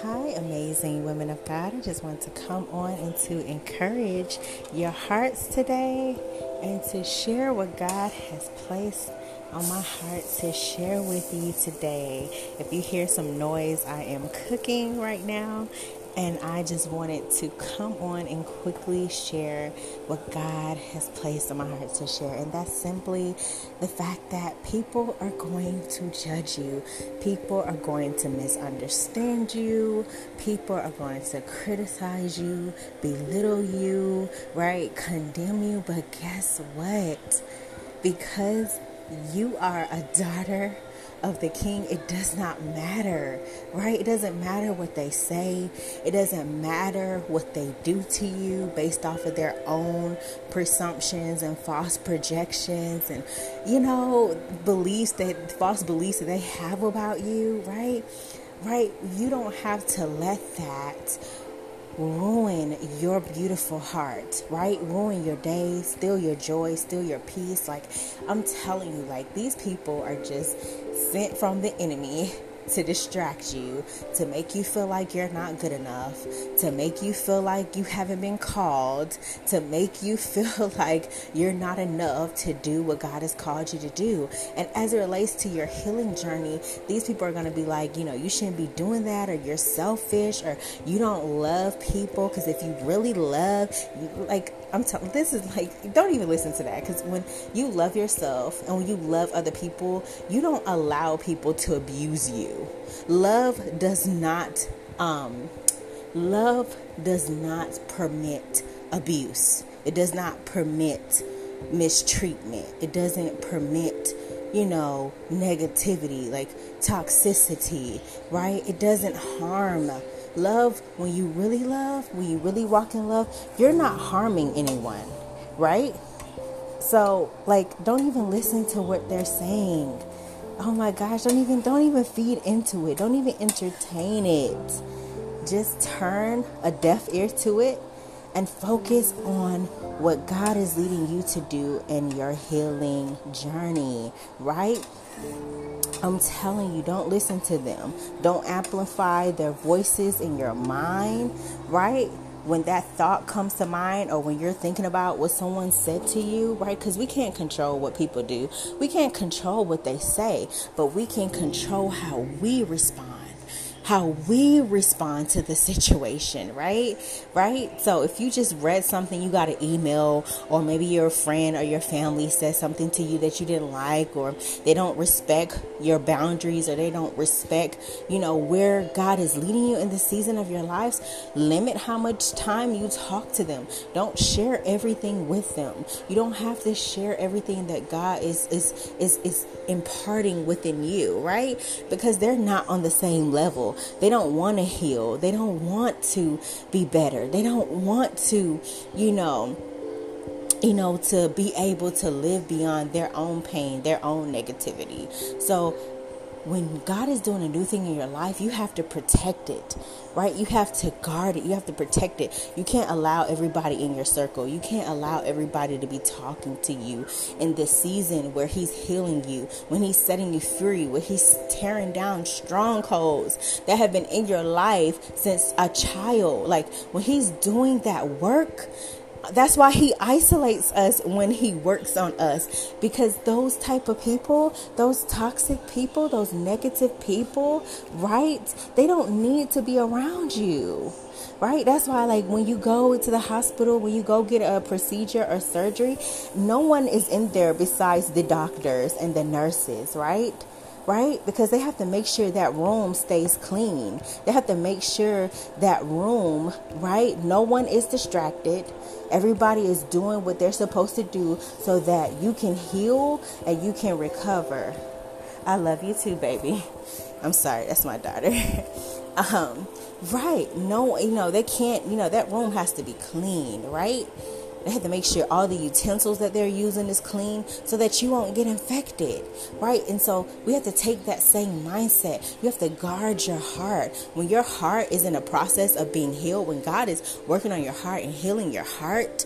Hi, amazing women of God. I just want to come on and to encourage your hearts today and to share what God has placed on my heart to share with you today. If you hear some noise, I am cooking right now and I just wanted to come on and quickly share what God has placed on my heart to share. And that's simply the fact that people are going to judge you, people are going to misunderstand you, people are going to criticize you, belittle you, right? Condemn you. But guess what? Because you are a daughter of the king, it does not matter, right? It doesn't matter what they say. It doesn't matter what they do to you based off of their own presumptions and false projections and, you know, beliefs that, false beliefs that they have about you, right? Right? You don't have to let that ruin your beautiful heart, right? Ruin your day, steal your joy, steal your peace. Like, I'm telling you, like, these people are just sent from the enemy to distract you, to make you feel like you're not good enough, to make you feel like you haven't been called, to make you feel like you're not enough to do what God has called you to do. And as it relates to your healing journey, these people are going to be like, you know, you shouldn't be doing that, or you're selfish, or you don't love people. Because if you really love, like, I'm telling this is like don't even listen to that because when you love yourself and when you love other people, you don't allow people to abuse you. Love does not um love does not permit abuse. It does not permit mistreatment. It doesn't permit you know, negativity, like toxicity, right? It doesn't harm Love, when you really love, when you really walk in love, you're not harming anyone, right? So, like, don't even listen to what they're saying. Oh my gosh, don't even don't even feed into it. Don't even entertain it. Just turn a deaf ear to it and focus on what God is leading you to do in your healing journey, right? I'm telling you, don't listen to them. Don't amplify their voices in your mind, right? When that thought comes to mind, or when you're thinking about what someone said to you, right? Because we can't control what people do, we can't control what they say, but we can control how we respond how we respond to the situation, right? Right? So if you just read something, you got an email, or maybe your friend or your family says something to you that you didn't like, or they don't respect your boundaries, or they don't respect, you know, where God is leading you in the season of your lives, limit how much time you talk to them. Don't share everything with them. You don't have to share everything that God is is is is imparting within you, right? Because they're not on the same level. They don't want to heal. They don't want to be better. They don't want to, you know, you know, to be able to live beyond their own pain, their own negativity. So when God is doing a new thing in your life, you have to protect it, right? You have to guard it. You have to protect it. You can't allow everybody in your circle. You can't allow everybody to be talking to you in this season where He's healing you, when He's setting you free, when He's tearing down strongholds that have been in your life since a child. Like when He's doing that work, that's why he isolates us when he works on us. Because those type of people those toxic people those negative people right? They don't need to be around you right? That's why like when you go to the hospital when you go get a procedure or surgery no one is in there besides the doctors and the nurses right right? Because they have to make sure that room stays clean. They have to make sure that room, right? No one is distracted. Everybody is doing what they're supposed to do so that you can heal and you can recover. I love you too, baby. I'm sorry, that's my daughter. um, right. No, you know, they can't, you know, that room has to be clean, right? They have to make sure all the utensils that they're using is clean so that you won't get infected, right? And so we have to take that same mindset. You have to guard your heart. When your heart is in a process of being healed, when God is working on your heart and healing your heart,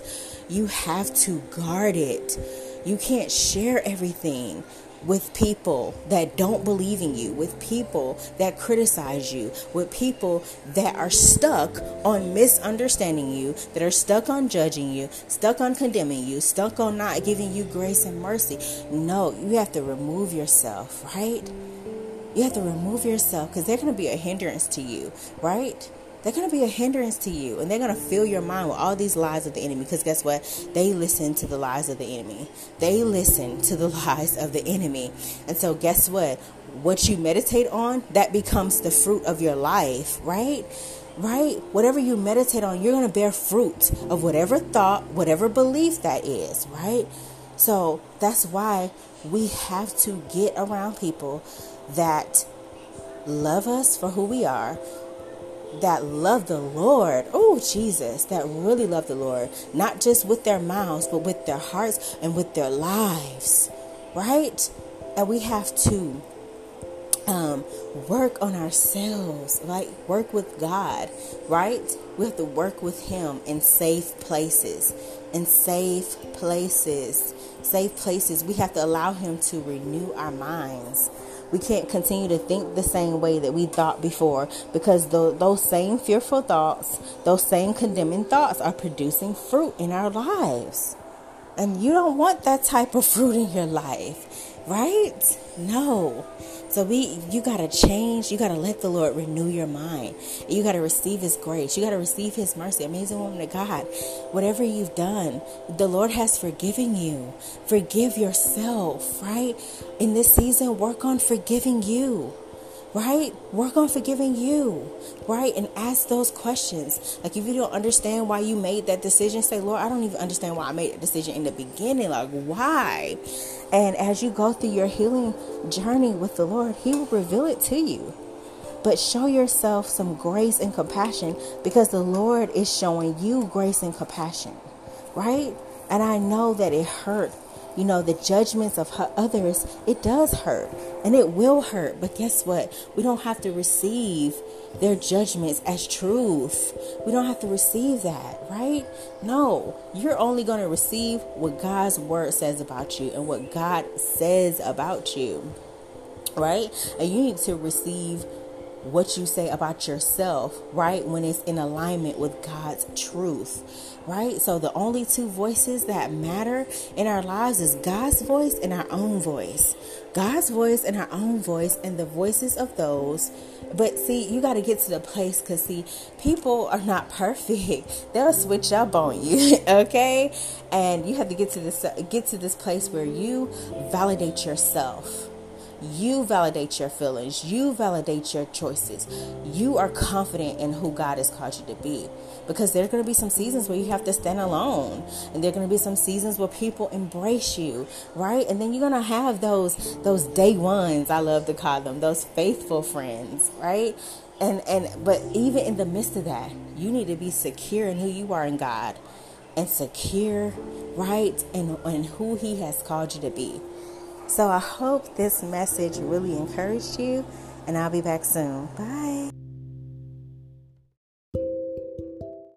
you have to guard it. You can't share everything with people that don't believe in you, with people that criticize you, with people that are stuck on misunderstanding you, that are stuck on judging you, stuck on condemning you, stuck on not giving you grace and mercy. No, you have to remove yourself, right? You have to remove yourself because they're going to be a hindrance to you, right? They're going to be a hindrance to you and they're going to fill your mind with all these lies of the enemy because guess what? They listen to the lies of the enemy. They listen to the lies of the enemy. And so guess what? What you meditate on that becomes the fruit of your life right? Right? Whatever you meditate on you're going to bear fruit of whatever thought whatever belief that is right? So that's why we have to get around people that love us for who we are that love the Lord. Oh, Jesus, that really love the Lord, not just with their mouths, but with their hearts and with their lives, right? And we have to um, work on ourselves, like work with God, right? We have to work with Him in safe places, in safe places, safe places. We have to allow Him to renew our minds we can't continue to think the same way that we thought before because the, those same fearful thoughts, those same condemning thoughts are producing fruit in our lives. And you don't want that type of fruit in your life, right? No. So we you got to change. You got to let the Lord renew your mind. You got to receive his grace. You got to receive his mercy. Amazing woman of God. Whatever you've done, the Lord has forgiven you. Forgive yourself, right? In this season, work on forgiving you right? Work on forgiving you, right? And ask those questions. Like if you don't understand why you made that decision, say, Lord, I don't even understand why I made that decision in the beginning. Like, why? And as you go through your healing journey with the Lord, He will reveal it to you. But show yourself some grace and compassion because the Lord is showing you grace and compassion, right? And I know that it hurt you know, the judgments of others, it does hurt and it will hurt. But guess what? We don't have to receive their judgments as truth. We don't have to receive that, right? No, you're only going to receive what God's word says about you and what God says about you, right? And you need to receive what you say about yourself, right? When it's in alignment with God's truth, right? So the only two voices that matter in our lives is God's voice and our own voice. God's voice and our own voice and the voices of those. But see, you got to get to the place because see, people are not perfect. They'll switch up on you, okay? And you have to get to this get to this place where you validate yourself you validate your feelings. You validate your choices. You are confident in who God has called you to be. Because there are going to be some seasons where you have to stand alone. And there are going to be some seasons where people embrace you, right? And then you're going to have those those day ones, I love to call them, those faithful friends, right? And and but even in the midst of that, you need to be secure in who you are in God and secure, right? And, and who he has called you to be. So I hope this message really encouraged you, and I'll be back soon. Bye.